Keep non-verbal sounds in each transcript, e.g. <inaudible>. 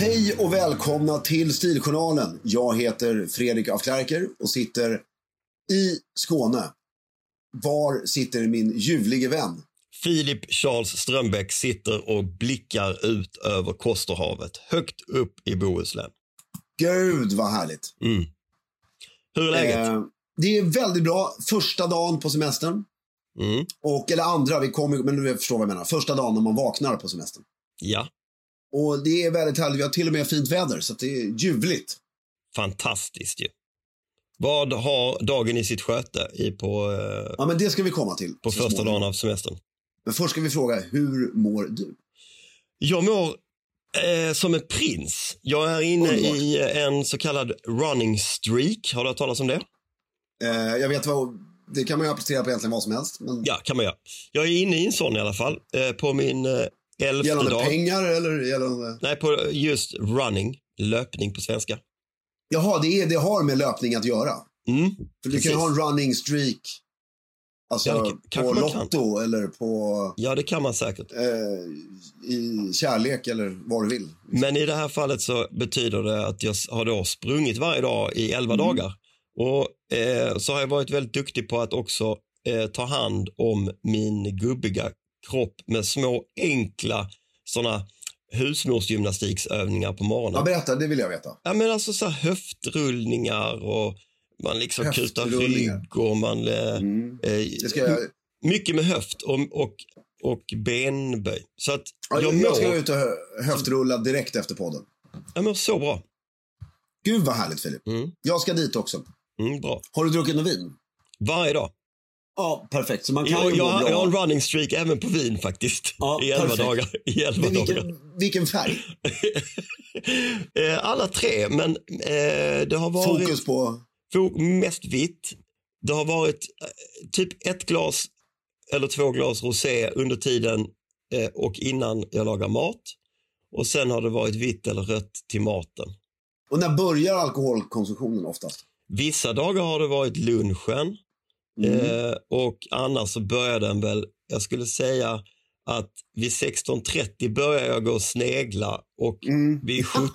Hej och välkomna till Stiljournalen. Jag heter Fredrik af Klerker och sitter i Skåne. Var sitter min ljuvlige vän? Filip Charles Strömbäck sitter och blickar ut över Kosterhavet, högt upp i Bohuslän. Gud vad härligt. Mm. Hur är läget? Eh, det är väldigt bra. Första dagen på semestern. Mm. Och, eller andra, vi kommer, men du förstår vad jag menar. Första dagen när man vaknar på semestern. Ja, Och det är väldigt härligt. Vi har till och med fint väder, så att det är ljuvligt. fantastiskt ju. Vad har dagen i sitt sköte i på, eh, Ja, men det ska vi komma till. på första småningom. dagen av semestern? Men först ska vi fråga, hur mår du? Jag mår eh, som en prins. Jag är inne Underbart. i en så kallad running streak. Har du hört talas om det? Eh, jag vet vad, det kan man ju applicera på egentligen vad som helst. Men Ja, kan man göra. Jag är inne i en sån i alla fall. Eh, på min eh, elfte gällande dag. pengar eller gällande... Nej, på just running. Löpning på svenska. Jaha, det, är, det har med löpning att göra. Mm, För du Precis. kan ju ha en running streak. Alltså Ja, kan- på man kan. Lotto eller på ja, det kan man säkert. eh, i kärlek eller vad du vill. Men i det här fallet så betyder det att jag har då sprungit varje dag i 11 dagar. Och eh, så har jag varit väldigt duktig på att också eh, ta hand om min gubbiga kropp med små enkla sådana husmorsgymnastiksövningar på morgonen. Ja, berätta, det vill jag veta. Ja, men alltså så här höftrullningar och man liksom kutar rygg och man... Eh, Mm. eh, jag, Mycket med höft och, och, och benböj. Så att ja, jag, jag ska mår, ut och hö- höftrulla direkt efter podden. jag mår så bra. Gud vad härligt Filip. Mm, Jag ska dit också. mm, bra. Har du druckit något vin? Varje dag. Ja, perfekt. Så man kan Jag, jag, jag har en running streak även på vin faktiskt. Ja, I elva perfekt. dagar. I elva Men dagar. vilken, vilken färg? <laughs> Eh, Alla tre, men eh, det har varit Fokus på... mest vitt. Det har varit eh, typ ett glas eller två glas rosé under tiden eh, och innan jag lagar mat. Och sen har det varit vitt eller rött till maten. Och när börjar alkoholkonsumtionen oftast? Vissa dagar har det varit lunchen Mm. eh, och annars så börjar den väl, jag skulle säga att vid 16.30 börjar jag gå och snegla och Mm. vid, sjut-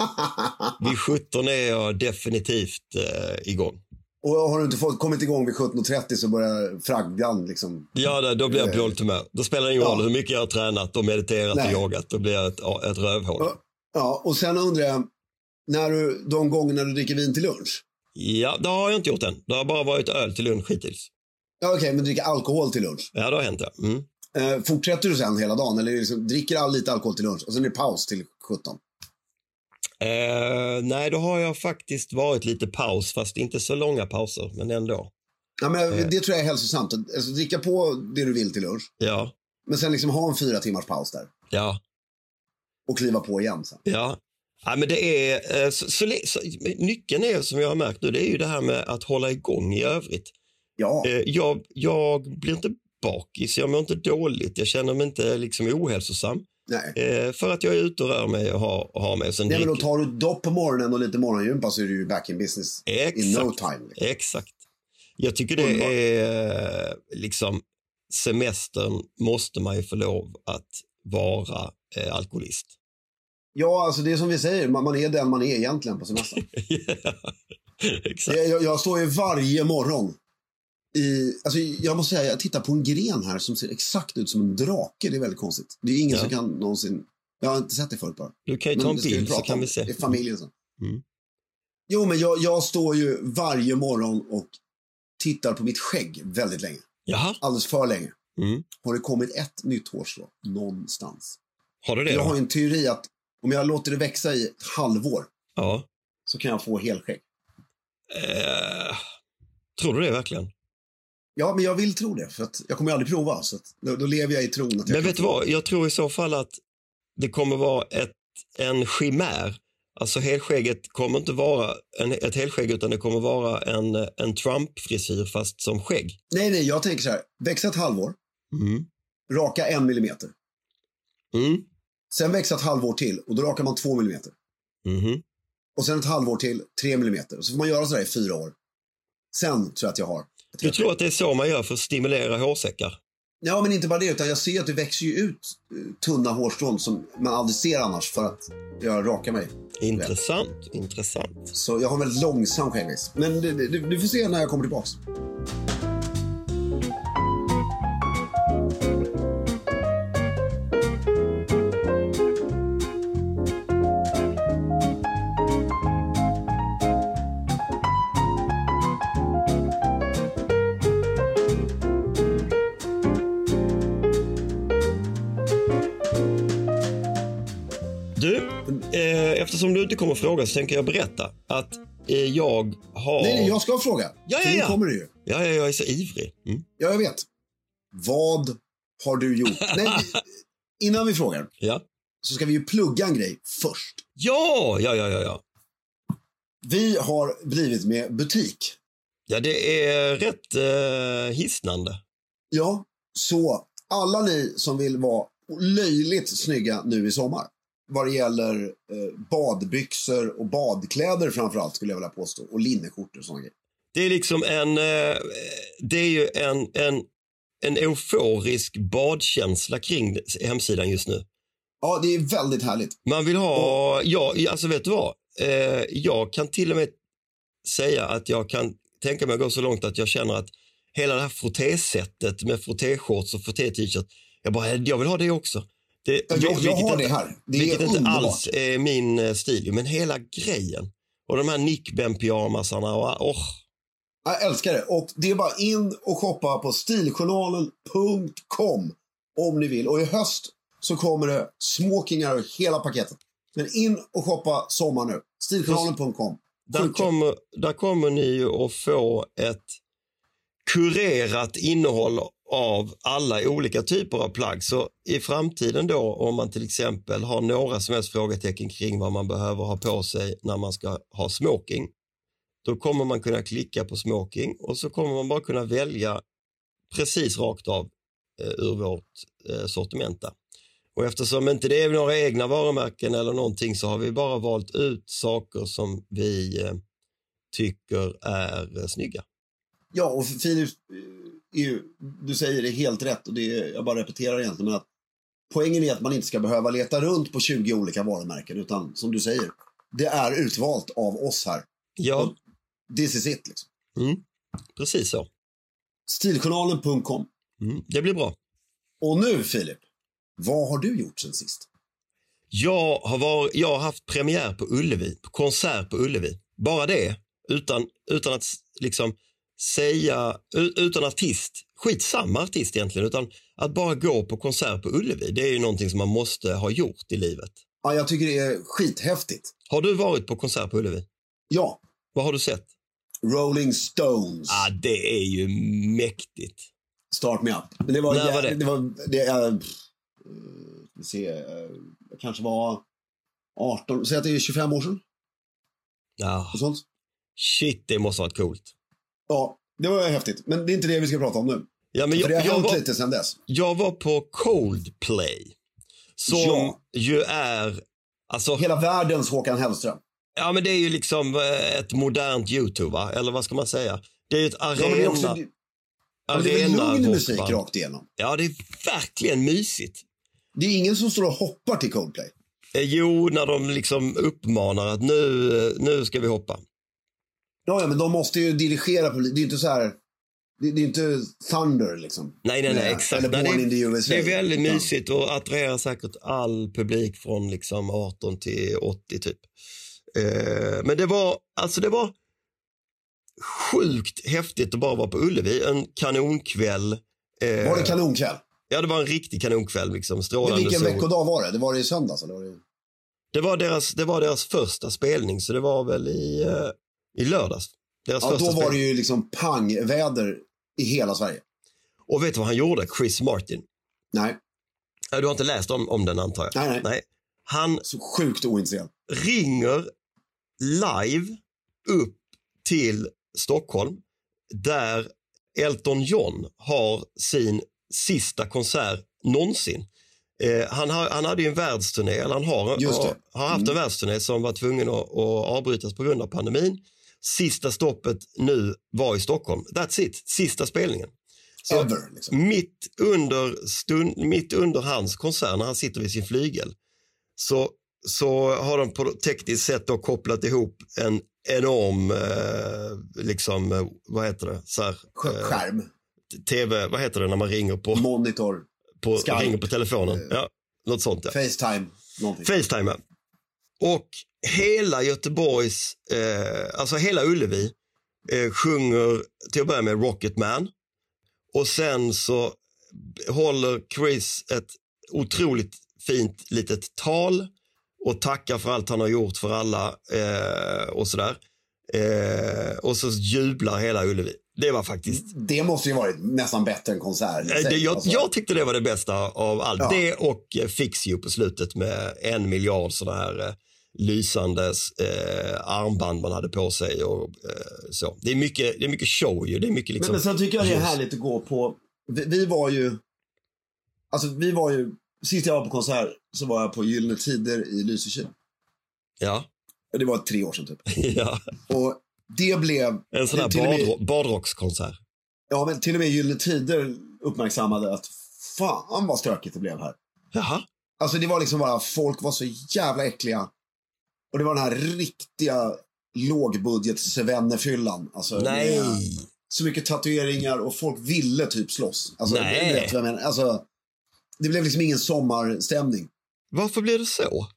<laughs> vid 17 är jag definitivt eh, igång. Och har du inte fått, kommit igång vid 17.30 så börjar fraggan liksom. Ja, då- blir jag på Eh, dåligt humör. Då spelar det ingen ja. roll hur mycket jag har tränat och mediterat Nej. och yogat. Då blir jag ett, ett rövhål. Ja. Ja, och sen undrar jag, när du, de gångerna du dricker vin till lunch. Ja, det har jag inte gjort än. Det har bara varit öl till lunch hittills. Ja, okej, men dricker alkohol till lunch. Ja, det har hänt ja. Mm. Eh, fortsätter du sen hela dagen eller liksom, dricker all lite alkohol till lunch och sen är det paus till 17? Eh, nej, då har jag faktiskt varit lite paus, fast inte så långa pauser, men ändå. Ja, men Eh. Det tror jag är hälsosamt. Alltså, dricka på det du vill till lunch, Ja, men sen liksom ha en fyra timmars paus där. ja, Och kliva på igen sen. ja. Ja, men det är, eh, så, så, så, nyckeln är, som jag har märkt nu, det är ju det här med att hålla igång i övrigt. Ja, Eh, jag, jag blir inte bakis, jag mår inte dåligt, jag känner mig inte liksom ohälsosam. nej. Eh, för att jag är ute och rör mig och har, har. Och sen Nej, men då tar du dopp på morgonen och lite morgongympa så är du ju back in business in no Exakt. time. Liksom. Exakt. Jag tycker det är eh, liksom semestern måste man ju få lov att vara eh, alkoholist. Ja, alltså det är som vi säger, man, man är den man är egentligen på semestern. <laughs> Exakt. jag, jag, jag står ju varje morgon i, alltså jag måste säga, jag tittar på en gren här som ser exakt ut som en drake. Det är väldigt konstigt. Det är ingen Ja. som kan någonsin, jag har inte sett det förut bara. Du kan ju ta en bild så kan vi se. Det är familjen sen. Mm. Jo, men jag, jag står ju varje morgon och tittar på mitt skägg väldigt länge. Jaha, Alldeles för länge. mm. Har det kommit ett nytt hårstrå någonstans? har du det Jag har då? ju en teori att om jag låter det växa i ett halvår Ja. så kan jag få helskägg. Eh, tror du det verkligen? Ja, men jag vill tro det. För att jag kommer aldrig prova. Så att, då, då lever jag i tron att jag Men vet du vad, jag tror i så fall att det kommer vara ett, en chimär. Alltså helskägget kommer inte vara en, ett helskägg utan det kommer vara en, en Trump-frisyr fast som skägg. Nej, nej, jag tänker så här. Växa ett halvår, Mm. raka en millimeter. Mm. Sen växa ett halvår till och då rakar man två millimeter. Mhm. Och sen ett halvår till, tre millimeter. Så får man göra så där i fyra år. Sen tror jag att jag har. Du tror att det är så man gör för att stimulera hårsäckar? Ja, men inte bara det, utan jag ser att det växer ut eh, tunna hårstrån som man aldrig ser annars för att jag rakar mig. Intressant, intressant. Så jag har en väldigt långsam skäggväxt. Men du, du, du får se när jag kommer tillbaks. Inte kommer fråga så tänker jag berätta att eh, jag har... Nej, nej, jag ska fråga. Ja, För ja, nu ja. kommer det ju. Ja, ja, jag är så ivrig. Mm. Ja, jag vet. Vad har du gjort? <laughs> Nej, innan vi frågar Ja. så ska vi ju plugga en grej först. Ja, ja, ja, ja, ja. Vi har blivit med butik. Ja, det är rätt eh, hisnande. Ja, så alla ni som vill vara löjligt snygga nu i sommar vad det gäller eh, badbyxor och badkläder framför allt skulle jag vilja påstå och linneskjortor och sådana grejer. Det är liksom en... Eh, det är ju en, en, en euforisk badkänsla kring hemsidan just nu. Ja, det är väldigt härligt. Man vill ha... Ja, alltså vet du vad? Eh, jag kan till och med säga att jag kan tänka mig att gå så långt att jag känner att hela det här frottésättet med frottéshorts och frotté-t-shirt, jag bara, jag vill ha det också. Det, Ja, jag- jag vilket har inte- det här. Det är vilket inte underbart. alls är min eh, stil, men hela grejen. Och de här nickben-pyjamasarna och åh, Jag älskar det. Och det är bara in och shoppa på stiljournalen.com om ni vill. Och i höst så kommer det smokingar och hela paketet. Men in och shoppa sommar nu. Stiljournalen.com. Där kommer, där kommer ni ju att få ett kurerat innehåll av alla olika typer av plagg. Så i framtiden då, om man till exempel har några som helst frågetecken kring vad man behöver ha på sig när man ska ha smoking, då kommer man kunna klicka på smoking och så kommer man bara kunna välja precis rakt av eh, ur vårt eh, sortiment. där. Och eftersom inte det är några egna varumärken eller någonting så har vi bara valt ut saker som vi eh, tycker är eh, snygga. Ja, och Filip, ju, du säger det helt rätt och det är, jag bara repeterar egentligen. Men att poängen är att man inte ska behöva leta runt på 20 olika varumärken utan som du säger, det är utvalt av oss här. Ja, This is it liksom. Precis så. Stiljournalen.com. Mm. Det blir bra. Och nu Filip, vad har du gjort sen sist? Jag har, var, jag har haft premiär på Ullevi, konsert på Ullevi. Bara det, utan, utan att liksom säga, utan artist, skitsamma artist egentligen, utan att bara gå på konsert på Ullevi, det är ju någonting som man måste ha gjort i livet. Ja, jag tycker det är skithäftigt. Har du varit på konsert på Ullevi? Ja, Vad har du sett? Rolling Stones. Ah, det är ju mäktigt. Start me up. Men det var, När var det? det var det, äh, se, det kanske var 18, säg att det är 25 år sedan. Ja, Och sånt. shit, det måste ha varit coolt. Ja, det var häftigt. Men det är inte det vi ska prata om nu. Ja, men För det jag, har jag, hänt var, lite sen dess. jag var på Coldplay. Som Ja. ju är... Alltså, Hela världens Håkan Hellström. Ja, men det är ju liksom eh, ett modernt YouTube, va? eller vad ska man säga? Det är ju ett Ja, arena... men det är också, ja, men det är arena lugn musik rakt igenom. Ja, det är verkligen mysigt. Det är ingen som står och hoppar till Coldplay. Eh, Jo, när de liksom uppmanar att nu, eh, nu ska vi hoppa. Ja, ja, men de måste ju dirigera. På, det är inte så här... Det, det är inte Thunder liksom. Nej, nej, nej, exakt. Eller Nej, det, USA. det är väldigt Utan- mysigt och attraherar säkert all publik från liksom 18 till 80 typ. Eh, men det var, alltså det var sjukt häftigt att bara vara på Ullevi. En kanonkväll. Eh, Var det kanonkväll? Ja, det var en riktig kanonkväll. Liksom, strålande vilken sol. veckodag var det? Det var det i söndags? Eller var det... Det var, deras, det var deras första spelning, så det var väl i, eh, i lördags. Deras Ja, då var det ju liksom pangväder i hela Sverige. Och vet du vad han gjorde, Chris Martin? Nej, Du har inte läst om, om den antar jag? nej, nej. Han Så sjukt ointresserad. ringer live upp till Stockholm där Elton John har sin sista konsert någonsin. Eh, han, har, han hade ju en världsturné, eller han har, har, har haft en Mm. världsturné som var tvungen att, att avbrytas på grund av pandemin. Sista stoppet nu var i Stockholm. That's it, sista spelningen. Så Ever. Liksom. mitt, under stund, mitt under hans konsert, när han sitter vid sin flygel, så, så har de på tekniskt sätt då kopplat ihop en enorm, eh, liksom, eh, vad heter det, så här, eh, Skärm, tv, vad heter det när man ringer på, monitor, på, Skype. ringer på telefonen? Eh. Ja, något sånt ja. Facetime, någonting. Facetime. ja. Och hela Göteborgs, eh, alltså hela Ullevi eh, sjunger till att börja med Rocket Man. Och sen så håller Chris ett otroligt fint litet tal och tackar för allt han har gjort för alla eh, och sådär. Eh, och så jublar hela Ullevi. Det var faktiskt Det måste ju varit nästan bättre än konsert. Eh. Det, jag, Alltså, jag tyckte det var det bästa av allt. Ja. Det och eh, Fix You på slutet med en miljard sådana här eh, lysandes eh, armband man hade på sig och eh, så. Det är mycket, det är mycket show ju. Det är mycket men, liksom... men sen tycker jag det är härligt att gå på... Vi, vi var ju... Alltså vi var ju... Sist jag var på konsert så var jag på Gyllene Tider i Lysekil. Ja, Det var tre år sedan typ. <laughs> ja. Och det blev... En sån här med- badro- badrockskonsert. Ja, men till och med Gyllene Tider uppmärksammade att fan vad stökigt det blev här. Jaha. Alltså det var liksom bara, folk var så jävla äckliga. Och det var den här riktiga lågbudget svennefyllan. Alltså, Nej. med Så mycket tatueringar och folk ville typ slåss. Alltså, Nej. Vet vad jag menar. Alltså, det blev liksom ingen sommarstämning. Varför blev det så?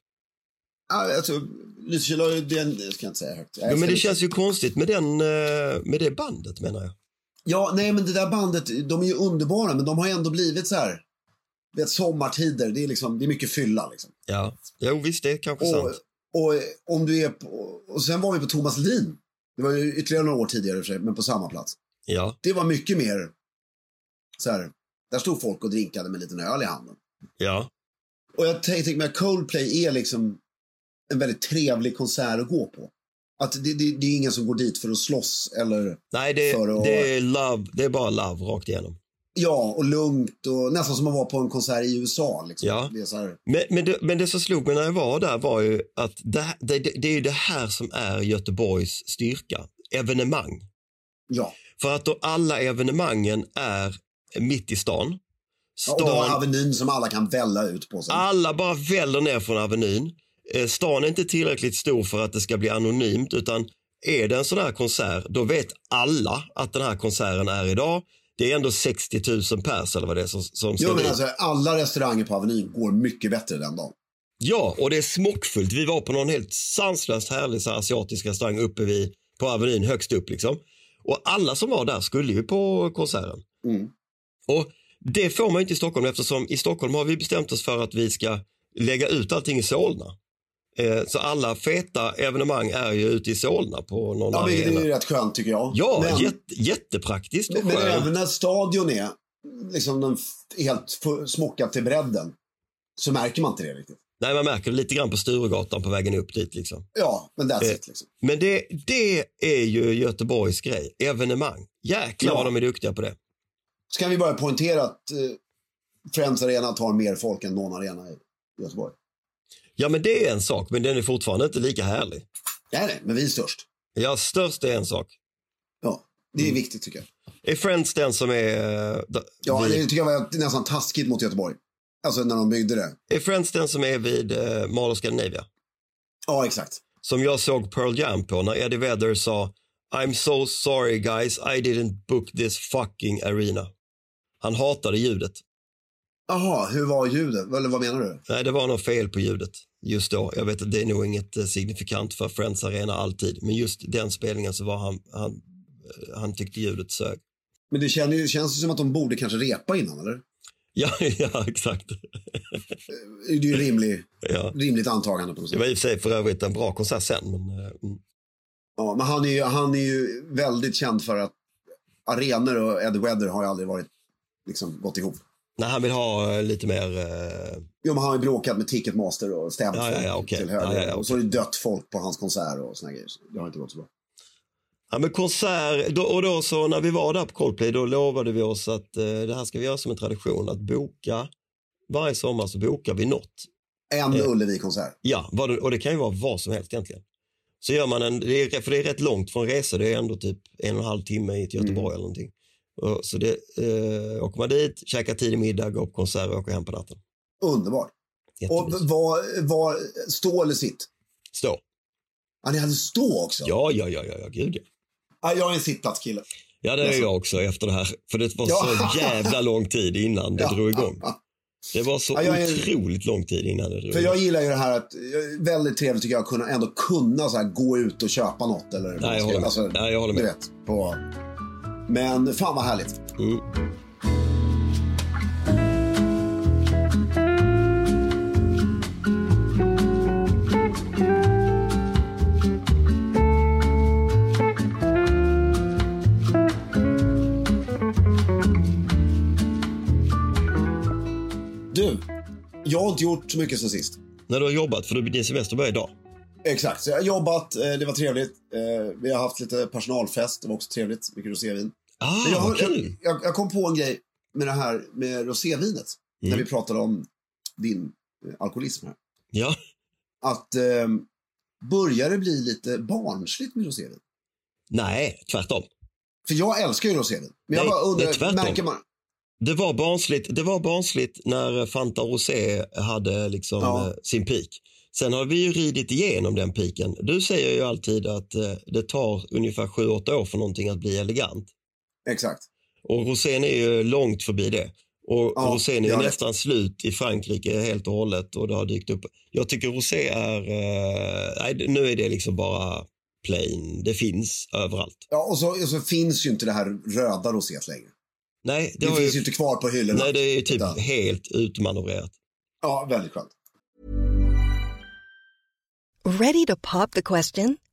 Alltså, Lysekil har ju den, det ska jag inte säga högt. Ja, men det känns ju konstigt med, den, eh, med det bandet menar jag. Ja, nej men det där bandet, de är ju underbara men de har ändå blivit så här. Vet, sommartider, det är liksom, det är mycket fylla liksom. Ja, jo visst det är kanske Och, sant. Och om du är på, och sen var vi på Thomas Lin. Det var ju ytterligare några år tidigare sig, men på samma plats. Ja, Det var mycket mer så här, där stod folk och drinkade med en liten öl i handen. ja. Och jag mig att Coldplay är liksom en väldigt trevlig konsert att gå på. Att det, det, det är ingen som går dit för att slåss eller, Nej, det, För att- det, är love, det är bara love rakt igenom. Ja, och lugnt och nästan som att vara på en konsert i USA. Liksom. Ja. Det här, Men, men, det, men det som slog mig när jag var där var ju att det, det, det, är ju det här som är Göteborgs styrka. Evenemang. ja. För att då alla evenemangen är mitt i stan. Ja, Och du har Stan, Avenyn som alla kan välla ut på. Sen. alla bara väller ner från Avenyn. Eh, Stan är inte tillräckligt stor för att det ska bli anonymt utan är det en sån här konsert, då vet alla att den här konserten är idag. Det är ändå 60 000 pers eller vad det är som, som Jo, men alltså, alla restauranger på Avenyn går mycket bättre den dagen. Ja, och det är smockfullt. Vi var på någon helt sanslöst härlig så här, asiatisk restaurang uppe vid, på Avenyn högst upp liksom. Och alla som var där skulle ju på konserten. Mm. Och det får man inte i Stockholm eftersom i Stockholm har vi bestämt oss för att vi ska lägga ut allting i Solna. Eh, så alla feta evenemang är ju ute i Solna på någon Ja, arena. är ju rätt skönt tycker jag. Ja, men, jätte, jättepraktiskt men skönt. även när stadion är liksom helt smockad till bredden så märker man inte det riktigt. Nej, man märker det lite grann på Sturegatan på vägen upp dit. Liksom. Ja, men that's Eh, it. Liksom. Men det, det är ju Göteborgs grej, evenemang. Jäklar Ja. vad de är duktiga på det. Så kan vi bara poängtera att eh, Friends Arena tar mer folk än någon arena i Göteborg. Ja, men det är en sak, men den är fortfarande inte lika härlig. Nej, nej, men vi är störst. Ja, störst är en sak. Ja, det är Mm. viktigt tycker jag. Är Friends den som är... d- Ja, vid, det tycker jag var nästan taskigt mot Göteborg. Alltså när de byggde det. Är Friends den som är vid uh, Mall of Scandinavia? Ja, exakt. Som jag såg Pearl Jam på när Eddie Vedder sa I'm so sorry guys, I didn't book this fucking arena. Han hatade ljudet. Jaha, hur var ljudet? Eller vad menar du? Nej, det var nog fel på ljudet just då. Jag vet att det är nog inget eh, signifikant för Friends Arena alltid, men just den spelningen så var han, han, eh, han tyckte ljudet sög. Men det känns ju känns som att de borde kanske repa innan, eller? Ja, <laughs> ja exakt. Det är ju rimlig, <laughs> Ja. rimligt antagande på något Det sätt. var i och för sig för övrigt en bra konsert sen, men eh, mm. Ja, men han är, ju, han är ju väldigt känd för att arenor och Ed Weather har aldrig varit, liksom, gått ihop. Nej, han vill ha eh, lite mer eh, Jo, men han har ju bråkat med Ticketmaster och stämt Ja, ja, ja, okej. till höger. Ja, ja, ja, Och så har det dött folk på hans konsert och såna grejer. Det har inte gått så bra. Ja, men konsert, då, och då så när vi var där på Coldplay då lovade vi oss att eh, det här ska vi göra som en tradition att boka varje sommar så bokar vi något. En Ja. Ullevi-konsert. Ja, vad och det kan ju vara vad som helst egentligen. Så gör man en, det är, för det är rätt långt från resa, det är ändå typ en och en halv timme till Göteborg eller någonting. Så det, eh, åker man dit, käkar tidig middag, går på konsert och åker hem på natten. Underbart. Och var, var stå eller sitt? Stå. Ja, ni hade stå också? Ja, ja, ja, ja, ja, gud ja. Ja, jag är en sittplatskille. Ja, det är Jaså? jag också efter det här. För det var Ja. så jävla lång tid innan det Ja. drog igång. Det var så Ja, jag är- otroligt lång tid innan det drog För jag gillar ju det här att, väldigt trevligt tycker jag, att kunna, ändå kunna så här, gå ut och köpa något. Eller Nej, jag håller med. ska- Nej, jag håller med. Du vet, på... Men fan vad härligt. Mm. Du, jag har inte gjort så mycket sen sist. När du har jobbat, för din semester börjar idag. Exakt, så jag har jobbat, eh, det var trevligt. Eh, Vi har haft lite personalfest, det var också trevligt. Mycket rosévin. Ah, Men jag, har- jag, jag, jag kom på en grej med det här med rosévinet. När Mm. vi pratade om din eh, alkoholism här. Ja, Att eh, börjar det bli lite barnsligt med rosévin? nej, tvärtom. För jag älskar ju rosévin. Men jag Nej, bara undrar, tvärtom. märker man... Det var barnsligt, det var barnsligt när Fanta Rosé hade liksom Ja. eh, sin peak. Sen har vi ju ridit igenom den piken. Du säger ju alltid att eh, det tar ungefär 7-8 år för någonting att bli elegant. Exakt. Och rosén är ju långt förbi det. Och Ja, rosén är vet. nästan slut i Frankrike helt och hållet och det har dykt upp. Jag tycker rosé är, eh, nej nu är det liksom bara plain. Det finns överallt. Ja, och så, och så finns ju inte det här röda roséet längre. Nej, det, Det, finns ju ju, inte kvar på hyllorna. nej, det är ju typ Utan- helt utmanövrerat. Ja, väldigt skönt. Ready to pop the question?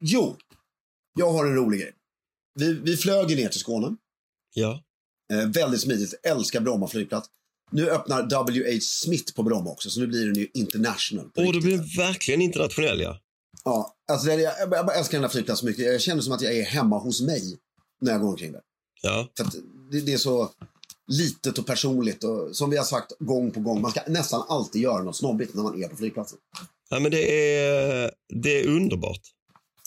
Jo, jag har en rolig grej. Vi, vi flög ju ner till Skåne. Ja. Eh, väldigt smidigt. Älskar Bromma flygplats. Nu öppnar W.H. Smith på Bromma också, så nu blir den ju international. Och det blir verkligen internationell ja. Ja, alltså det jag, jag bara älskar den här flygplatsen mycket. Jag känner som att jag är hemma hos mig när jag går omkring där. Ja. För det, det är så litet och personligt. Och som vi har sagt gång på gång, man ska nästan alltid göra något snobbigt när man är på flygplatsen. ja men det är, det är underbart.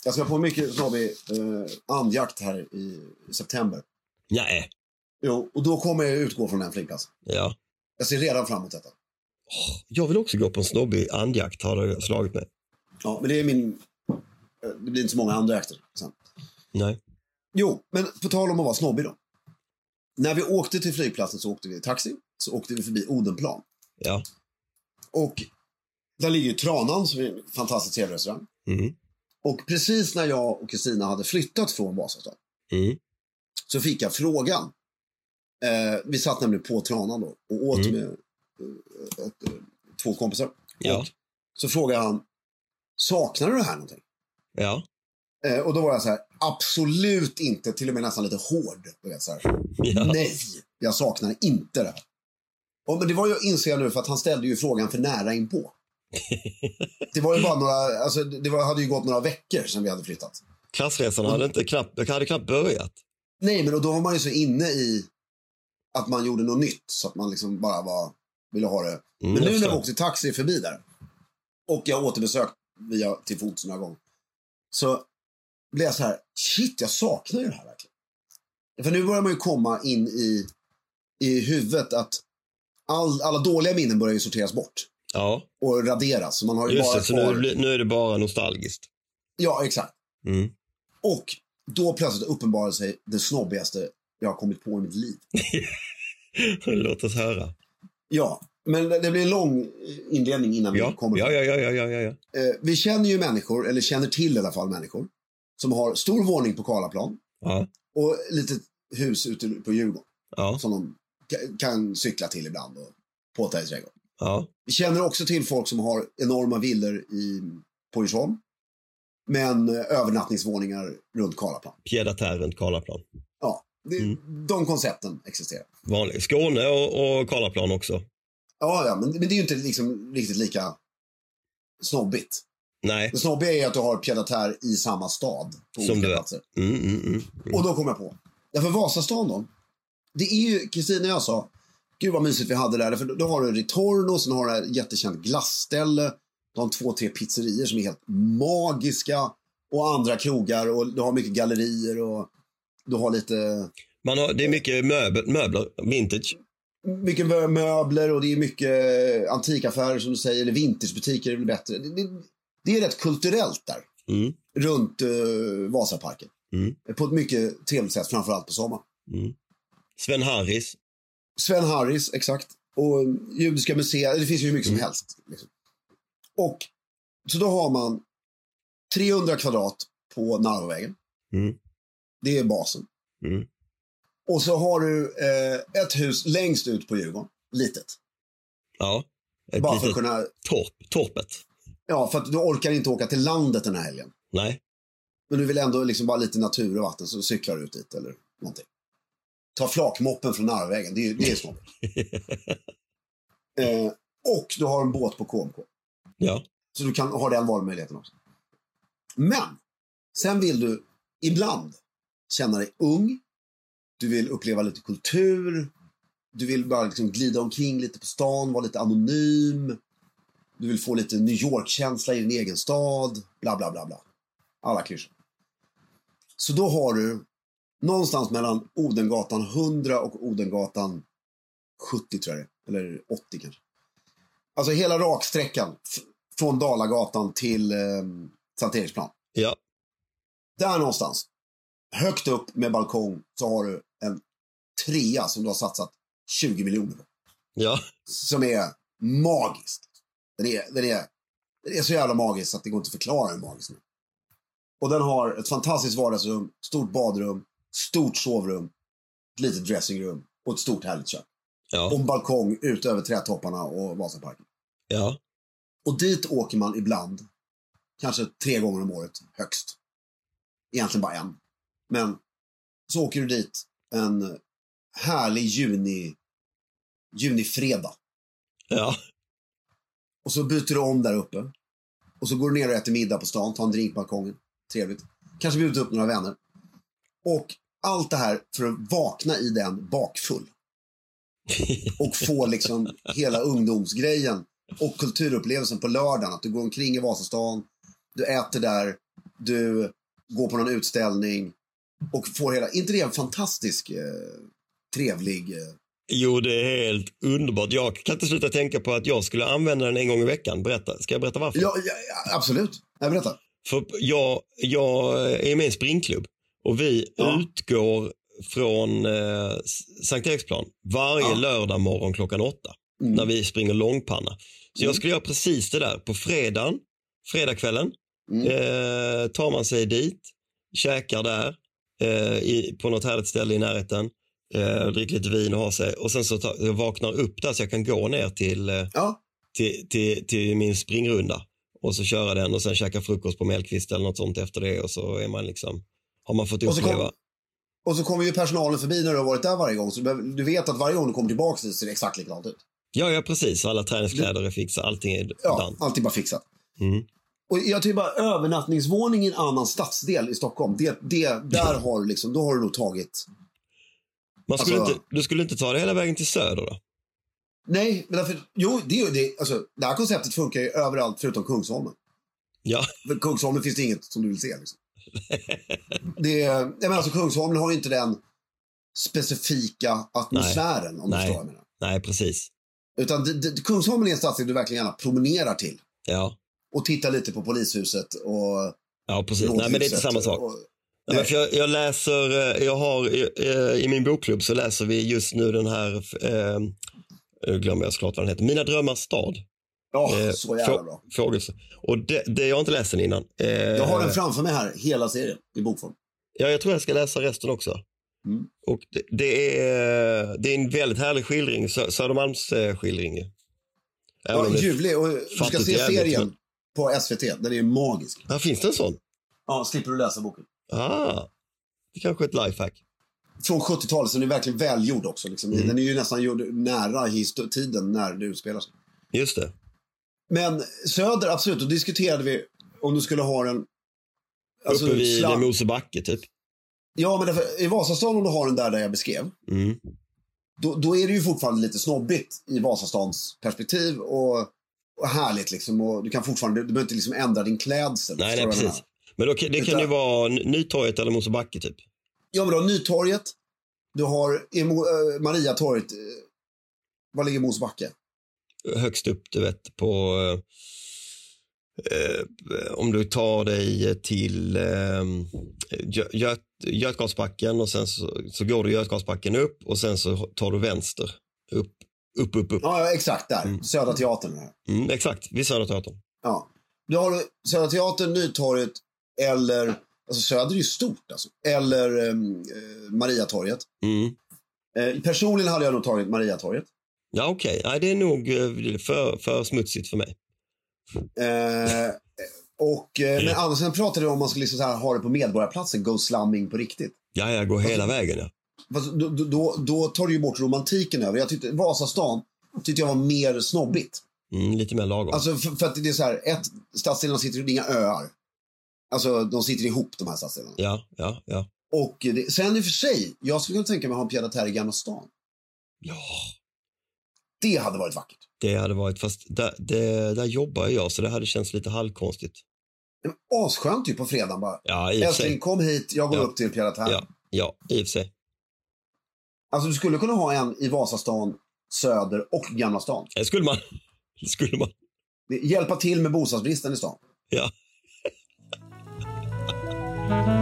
Jag ska på mycket snobbig eh, andjakt här i september. Nej. Jo, och då kommer jag utgå från den flygplatsen. Ja. Jag ser redan fram emot detta. Jag vill också gå på en snobbig andjakt har det slagit mig. Ja, men det är min... eh, Det blir inte så många andra jakter sen. Nej. Jo, men på tal om att vara snobbig då. När vi åkte till flygplatsen så åkte vi i taxi. Så åkte vi förbi Odenplan. Ja. Och där ligger ju Tranan som är en fantastiskt trevlig restaurang. Mm. Och precis när jag och Kristina hade flyttat från Vasastan Mm. så fick jag frågan. Eh, vi satt nämligen på Tranan då och åt Mm. med eh, ett, eh, två kompisar. Ja. Och så frågade han, saknar du det här någonting? Ja. Eh, och då var jag så här, absolut inte, till och med nästan lite hård. Vet, så här. Ja. Nej, jag saknar inte det här. Och, men det var ju, inser jag nu, för att han ställde ju frågan för nära inpå. Det var ju bara några, alltså det var, hade ju gått några veckor sedan vi hade flyttat. Klassresan hade, inte knappt, hade knappt börjat. Nej, men då var man ju så inne i att man gjorde något nytt. Så att man liksom bara var, ville ha det. Mm, men nu när vi åkte taxi förbi där. Och jag återbesökt via till fots några gånger. Så blev jag så här, shit jag saknar ju det här verkligen. För nu börjar man ju komma in i, i huvudet att all, alla dåliga minnen börjar ju sorteras bort. Ja, Och raderas. Så man har ju just bara det. Så kvar... nu, nu är det bara nostalgiskt. Ja, exakt. Mm. Och då plötsligt uppenbarade sig det snobbigaste jag har kommit på i mitt liv. <laughs> Låt oss höra. Ja, men det blir en lång inledning innan Ja, vi kommer. ja, ja, ja, ja, ja, ja. Eh, vi känner ju människor, eller känner till i alla fall människor, som har stor våning på Karlaplan ja. och litet hus ute på Djurgården ja. som de ka- kan cykla till ibland och påta i trädgården. Ja. Vi känner också till folk som har enorma villor i, på Djursholm. Men eh, övernattningsvåningar runt Karlaplan. Pied-à-terre runt Karlaplan. Ja, det, Mm. de koncepten existerar. Vanlig. Skåne och, och Karlaplan också. Ja, ja men, men det är ju inte liksom riktigt lika snobbigt. Nej. Det snobbiga är att du har pied i samma stad. På Som olika du platser. Mm, mm, mm. Och då kom jag på. Därför Vasastan då. Det är ju, Kristina och jag sa, gud vad mysigt vi hade där. För då, har du Ritorno, sen har du ett jättekänt glassställe. Du har två, tre pizzerior som är helt magiska. Och andra krogar och du har mycket gallerier och du har lite, Man har, det är mycket möbel, möbler, vintage. mycket mö- möbler och det är mycket antikaffärer som du säger. Eller vintagebutiker är väl bättre. Det, det, det är rätt kulturellt där. Mm. Runt uh, Vasaparken. Mm. På ett mycket trevligt sätt, framförallt på sommaren. Mm. Sven Harris. Sven Harris, exakt. Och Judiska museet, det finns ju hur mycket som helst. Liksom. Och så då har man 300 kvadrat på Narvavägen. Mm. Det är basen. Mm. Och så har du eh, ett hus längst ut på Djurgården, litet. Ja. Ett Bara för att kunna, torp, torpet. ja för att du orkar inte åka till landet den här helgen. Nej. Men du vill ändå liksom bara lite natur och vatten så cyklar du ut dit eller någonting. Ta flakmoppen från Narvavägen, det är, det är snobbigt. <laughs> eh, och du har en båt på KMK. Ja. Så du kan ha den valmöjligheten också. Men, sen vill du ibland känna dig ung. Du vill uppleva lite kultur. Du vill bara liksom glida omkring lite på stan, vara lite anonym. Du vill få lite New York-känsla i din egen stad. Bla, bla, bla, bla. Alla klyschor. Så då har du någonstans mellan Odengatan 100 och Odengatan 70 tror jag det. Eller 80 kanske. Alltså hela raksträckan från Dalagatan till eh, Sankt Eriksplan. Ja. Där någonstans, högt upp med balkong, så har du en trea som du har satsat 20 miljoner på. Ja. Som är magiskt. Den är, den är, den är så jävla magisk att det går inte att förklara hur magisk den är. Och den har ett fantastiskt vardagsrum, stort badrum, stort sovrum, ett litet dressingrum och ett stort härligt kök. Och Ja. en balkong ut över trädtopparna och Vasaparken. Ja. Och dit åker man ibland, kanske tre gånger om året högst. Egentligen bara en. Men så åker du dit en härlig juni, junifredag. Ja. Och så byter du om där uppe. Och så går du ner och äter middag på stan, tar en drink på balkongen. Trevligt. Kanske bjuder upp några vänner. Och allt det här för att vakna i den bakfull. Och få liksom hela ungdomsgrejen och kulturupplevelsen på lördagen. Att du går omkring i Vasastan, du äter där, du går på någon utställning och får hela, inte det en fantastisk eh, trevlig eh, Jo, det är helt underbart. Jag kan inte sluta tänka på att jag skulle använda den en gång i veckan. Berätta. Ska jag berätta varför? Ja, ja, absolut. Jag berätta. För jag, jag är med i en springklubb och vi Ja. utgår från eh, Sankt Eriksplan varje Ja. lördag morgon klockan åtta Mm. när vi springer långpanna. Så Mm. jag skulle göra precis det där på fredagen, fredagskvällen. Mm. Eh, tar man sig dit, käkar där eh, i, på något härligt ställe i närheten, eh, dricker lite vin och har sig och sen så tar, jag vaknar upp där så jag kan gå ner till, eh, Ja, till, till, till min springrunda och så köra den och sen käka frukost på Mellqvist eller något sånt efter det och så är man liksom, har man fått Och så uppleva. och så kommer ju personalen förbi när du har varit där varje gång. Så du, vet att varje gång du kommer tillbaka så ser det exakt likadant ut. Ja, ja precis. Alla träningskläder är fixade, allting är Ja, dant. allt är bara fixat. Mm. Och jag tycker bara övernattningsvåning i en annan stadsdel i Stockholm. Det, det, där har du liksom, då har du nog tagit... Man skulle Alltså- inte, du skulle inte ta det hela vägen till söder då? Nej, men därför, jo, det, det, alltså, det här konceptet funkar ju överallt förutom Kungsholmen. Ja, För Kungsholmen finns det inget som du vill se. Liksom. <laughs> det, jag menar, alltså, Kungsholmen har ju inte den specifika atmosfären, om du Nej. förstår vad jag menar. nej precis. Utan det, det, Kungsholmen är en stadsdel du verkligen gärna promenerar till. Ja, Och tittar lite på polishuset och ja precis. Nej, men det är inte samma sak. Och, Nej, men för jag, jag läser, eh, jag har eh, i min bokklubb så läser vi just nu den här, eh, nu glömmer jag såklart vad den heter, Mina drömmars stad. Ja, Eh, så jävla bra. Och det, det jag inte läst den innan. Eh, Jag har den framför mig här, hela serien, i bokform. Ja, jag tror jag ska läsa resten också. Mm. Och det, det, är, det är en väldigt härlig skildring, Sö- Södermalms eh, skildring. Ja, ljuvlig. Och du ska se serien men- på SVT. Den är magisk. Ja, finns det en sån? Ja, slipper du läsa boken. Ah, det kanske är ett lifehack. Från 70-talet, så den är verkligen välgjord också. Liksom. Mm. Den är ju nästan gjord nära tiden när det utspelar sig. Just det. Men Söder, absolut. Då diskuterade vi om du skulle ha den... Alltså, Uppe vid slang- Mosebacke typ. Ja, men därför, i Vasastan om du har den där, där jag beskrev. Mm. Då, då är det ju fortfarande lite snobbigt i Vasastans perspektiv. Och, och härligt liksom. Och du kan fortfarande, du behöver inte liksom ändra din klädsel. Nej, nej, precis. Men då, det kan ju vara Nytorget eller Mosebacke typ. Ja, men du har Nytorget. Du har eh, Mariatorget. eh, Var ligger Mosebacke? Högst upp, du vet, på... Eh, eh, om du tar dig till eh, Gö- Göt, Götgatsbacken och sen så, så går du Götgatsbacken upp och sen så tar du vänster. Upp, upp, upp, upp. Ja, exakt där. Mm. Södra Teatern. Mm, exakt, vid Södra Teatern. Ja. Du har Södra Teatern, Nytorget eller... Alltså Söder är ju stort alltså. Eller ehm, eh, Mariatorget. Mm. Eh, personligen hade jag nog tagit Mariatorget. Ja, okej. Nej, det är nog eh, för, för smutsigt för mig. Eh, och, eh, men annars sen pratade om man skulle liksom så här, ha det på Medborgarplatsen, go slumming på riktigt. Ja, jag går hela vägen. Ja. Fast då, då- då, tar du ju bort romantiken över. Jag tyckte Vasastan tyckte jag var mer snobbigt. Mm, lite mer lagom. Alltså för, för att det är så här, ett, stadsdelarna sitter är inga öar. Alltså de sitter ihop de här stadsdelarna. Ja, ja, ja. Och det, sen i och för sig, jag skulle kunna tänka mig att ha en pied i Gamla stan. Ja, Det hade varit vackert. det hade varit, fast där, det, där jobbar jag så det hade känts lite halvkonstigt. Asskönt ju på fredagen bara. Ja, Älskling, kom hit, jag går Ja. upp till terre. Ja, ja, i och för sig. Alltså du skulle kunna ha en i Vasastan, Söder och Gamla stan. Det skulle man. Det <laughs> skulle man. Hjälpa till med bostadsbristen i stan. Ja. <laughs>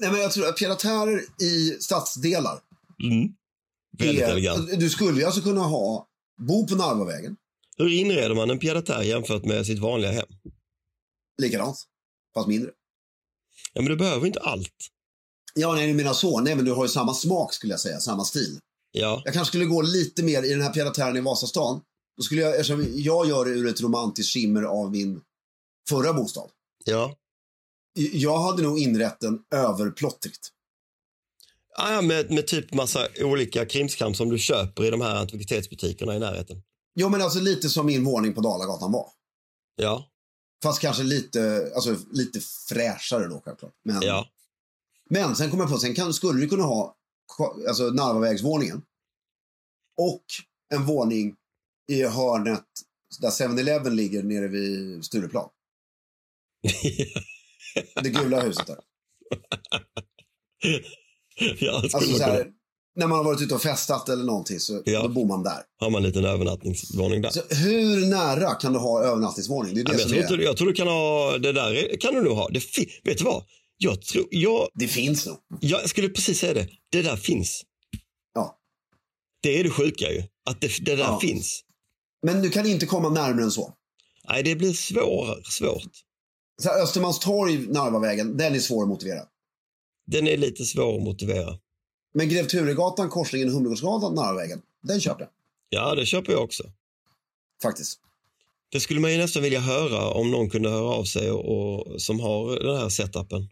nej men jag tror att terre i stadsdelar. Mm. Väldigt är- elegant. Du skulle alltså kunna ha bo på Narvavägen, Hur inreder man en pied jämfört med sitt vanliga hem? likadant, fast mindre. Ja, men du behöver inte allt. Ja, nej, du menar så. Nej, men du har ju samma smak skulle jag säga, samma stil. Ja, Jag kanske skulle gå lite mer i den här pied i Vasastan. Då skulle jag, eftersom jag gör det ur ett romantiskt skimmer av min förra bostad. ja. Jag hade nog inrett den överplottrigt. Ja, med, med typ massa olika krimskram som du köper i de här antikvitetsbutikerna i närheten. Jo, men alltså lite som min våning på Dalagatan var. Ja, Fast kanske lite, alltså, lite fräschare då självklart. Men, ja, men sen kom jag på, sen kan, skulle du kunna ha alltså, Narvavägsvåningen och en våning i hörnet där 7-Eleven ligger nere vid Stureplan. <laughs> Det gula huset där. <laughs> ja. Alltså så här, när man har varit ute och festat eller någonting så Ja. då bor man där. har man en liten övernattningsvåning där. Så hur nära kan du ha övernattningsvåning? Det är det Ja, jag, som tror är... inte, jag tror du kan ha, det där är- kan du nog ha. Det vet du vad? Jag, tror, jag, Det finns nog. jag skulle precis säga det. Det där finns. Ja. Det är det sjuka ju. Att det, det där Ja. finns. Men du kan inte komma närmare än så. Nej, det blir svår, svårt. Så Östermalmstorg, Narvavägen, den är svår att motivera. Den är lite svår att motivera. Men Grev Turegatan, korsningen Humlegårdsgatan, Narvavägen, den köper jag. Ja, det köper jag också. Faktiskt. Det skulle man ju nästan vilja höra om någon kunde höra av sig och, och som har den här setupen.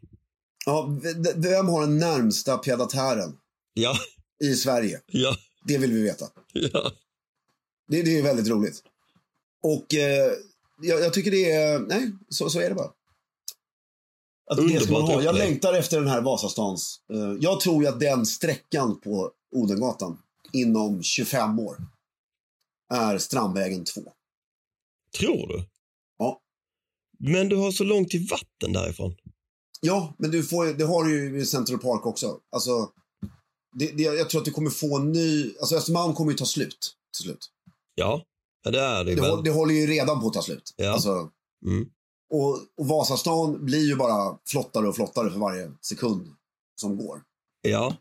Ja, vem har den närmsta piadatären Ja, i Sverige? ja, Det vill vi veta. ja. Det, det är väldigt roligt. Och eh, jag, jag tycker det är... Nej, så, så är det bara. Att det ska man Underbart ha. Jag längtar efter den här Vasastans. Eh, jag tror ju att den sträckan på Odengatan inom 25 år är Strandvägen 2. Tror du? Ja. Men du har så långt till vatten därifrån. Ja, men du får, det har du ju i Central Park också. Alltså, det, det, jag tror att du kommer få en ny... Alltså Östermalm kommer ju ta slut till slut. Ja, det är det, Det, väl. det håller ju redan på att ta slut. Ja. Alltså, Mm. Och, och Vasastan blir ju bara flottare och flottare för varje sekund som går. Ja.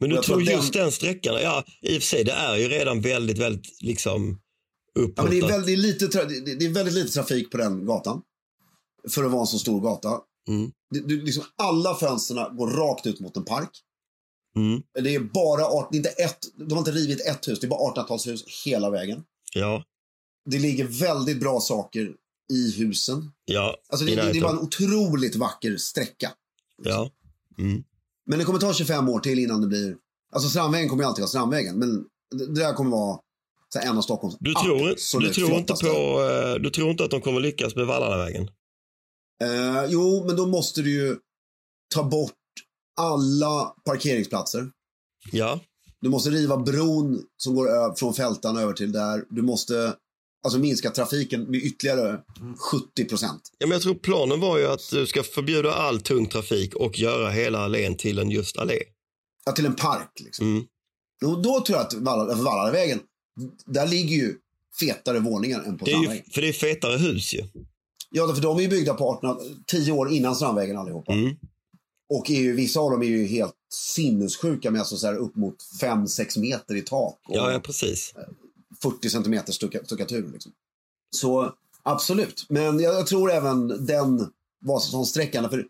Men du tror tror just den... sträckan, ja i och för sig det är ju redan väldigt, väldigt liksom Ja, uppåt. men det, är väldigt, lite, det, är väldigt lite trafik på den gatan. För att vara en så stor gata. Mm. Det, du, liksom, alla fönsterna går rakt ut mot en park. Mm. Det är bara, det är inte ett, de har inte rivit ett hus, det är bara 1800-talshus hela vägen. Ja, Det ligger väldigt bra saker i husen. ja, Alltså det, det, det bara en otroligt vacker sträcka. ja. Mm. Men det kommer ta 25 år till innan det blir... Alltså Strandvägen kommer ju alltid vara Strandvägen, men det, där kommer vara här, en av Stockholms Du, tror, absolut du, tror inte på, eh, du tror inte att de kommer lyckas med Vallalavägen? Eh, jo, men då måste du ju ta bort alla parkeringsplatser. Ja, Du måste riva bron som går från Fältan över till där. Du måste alltså minska trafiken med ytterligare 70 procent. ja men jag tror planen var ju att du ska förbjuda all tung trafik och göra hela allén till en just allé. Ja, till en park liksom. Mm. Och då tror jag att Valla- Vallavägen, där ligger ju fetare våningar än på Det är ju, Strandvägen. för det är fetare hus ju. Ja, för de är ju byggda på 18, 10 år innan Strandvägen allihopa. Mm. Och är ju, vissa av dem är ju helt sinnessjuka med alltså så här upp mot 5-6 meter i tak. Och Ja, ja, precis. 40 centimeter stucka, stuckatur. Liksom. Så absolut. Men jag, jag tror även den Vasaståndssträckan, för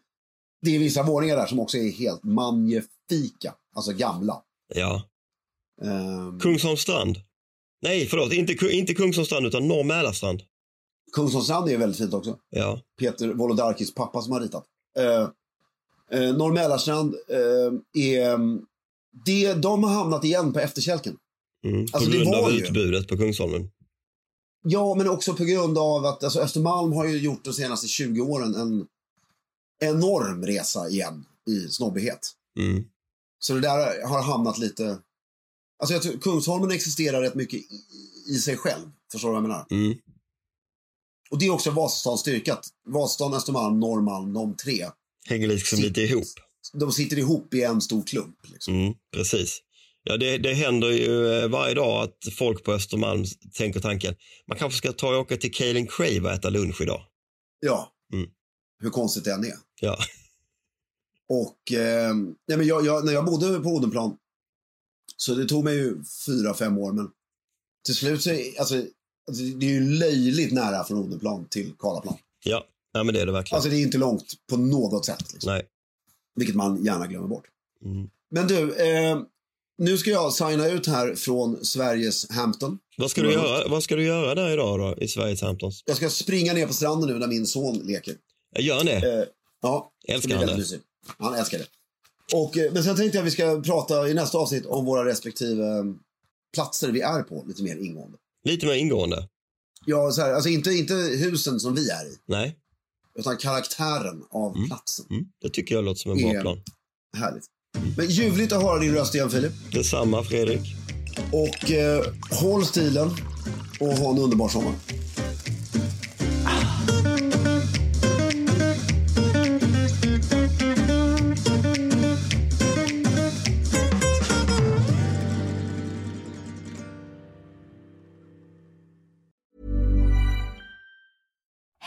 det är vissa våningar där som också är helt magnifika. Alltså gamla. Ja. Um, Kungsholms strand. Nej, förlåt, inte, inte Kungsholms strand utan Norr Mälarstrand. Kungsholmsstrand är väldigt fint också. Ja, Peter Wolodarskis pappa som har ritat. Uh, uh, Norr Mälarstrand eh, är... Det, de har hamnat igen på efterkälken. Mm. på Alltså, det grund av ju- utbudet på Kungsholmen. Ja, men också på grund av att alltså, Östermalm har ju gjort de senaste 20 åren en enorm resa igen i snobbighet. Mm. Så det där har hamnat lite... Alltså jag tror Kungsholmen existerar rätt mycket i, i sig själv. Förstår du vad jag menar? Mm. Och det är också Vasastans styrka. att Vasastan, Östermalm, Norrmalm, de tre. Hänger liksom Sitt- lite ihop. De sitter ihop i en stor klump. Liksom. Mm, precis. Ja, det, det händer ju eh, varje dag att folk på Östermalm tänker tanken, man kanske ska ta och åka till Kaelin Crave och äta lunch idag. Ja. Mm. Hur konstigt det än är. Ja, Och eh, nej, men jag, jag, när jag bodde på Odenplan, så det tog mig ju fyra, fem år, men till slut så är alltså, alltså, det är ju löjligt nära från Odenplan till Karlaplan. Ja, ja men det är det verkligen. Alltså det är inte långt på något sätt. Liksom. Nej. Vilket man gärna glömmer bort. Mm. Men du, eh, nu ska jag signa ut här från Sveriges Hampton. Vad ska, du göra, vad ska du göra där idag då, i Sveriges Hamptons? Jag ska springa ner på stranden nu där min son leker. Gör det? Eh, ja, Älskar han det? Han älskar det. Och, eh, men sen tänkte jag att vi ska prata i nästa avsnitt om våra respektive eh, platser vi är på lite mer ingående. Lite mer ingående? Ja, så här, alltså inte, inte husen som vi är i, Nej? utan karaktären av platsen. Mm. Det tycker jag låter som en bra plan. Härligt. Men ljuvligt att höra din röst igen Filip. Detsamma Fredrik. Och eh, håll stilen och ha en underbar sommar.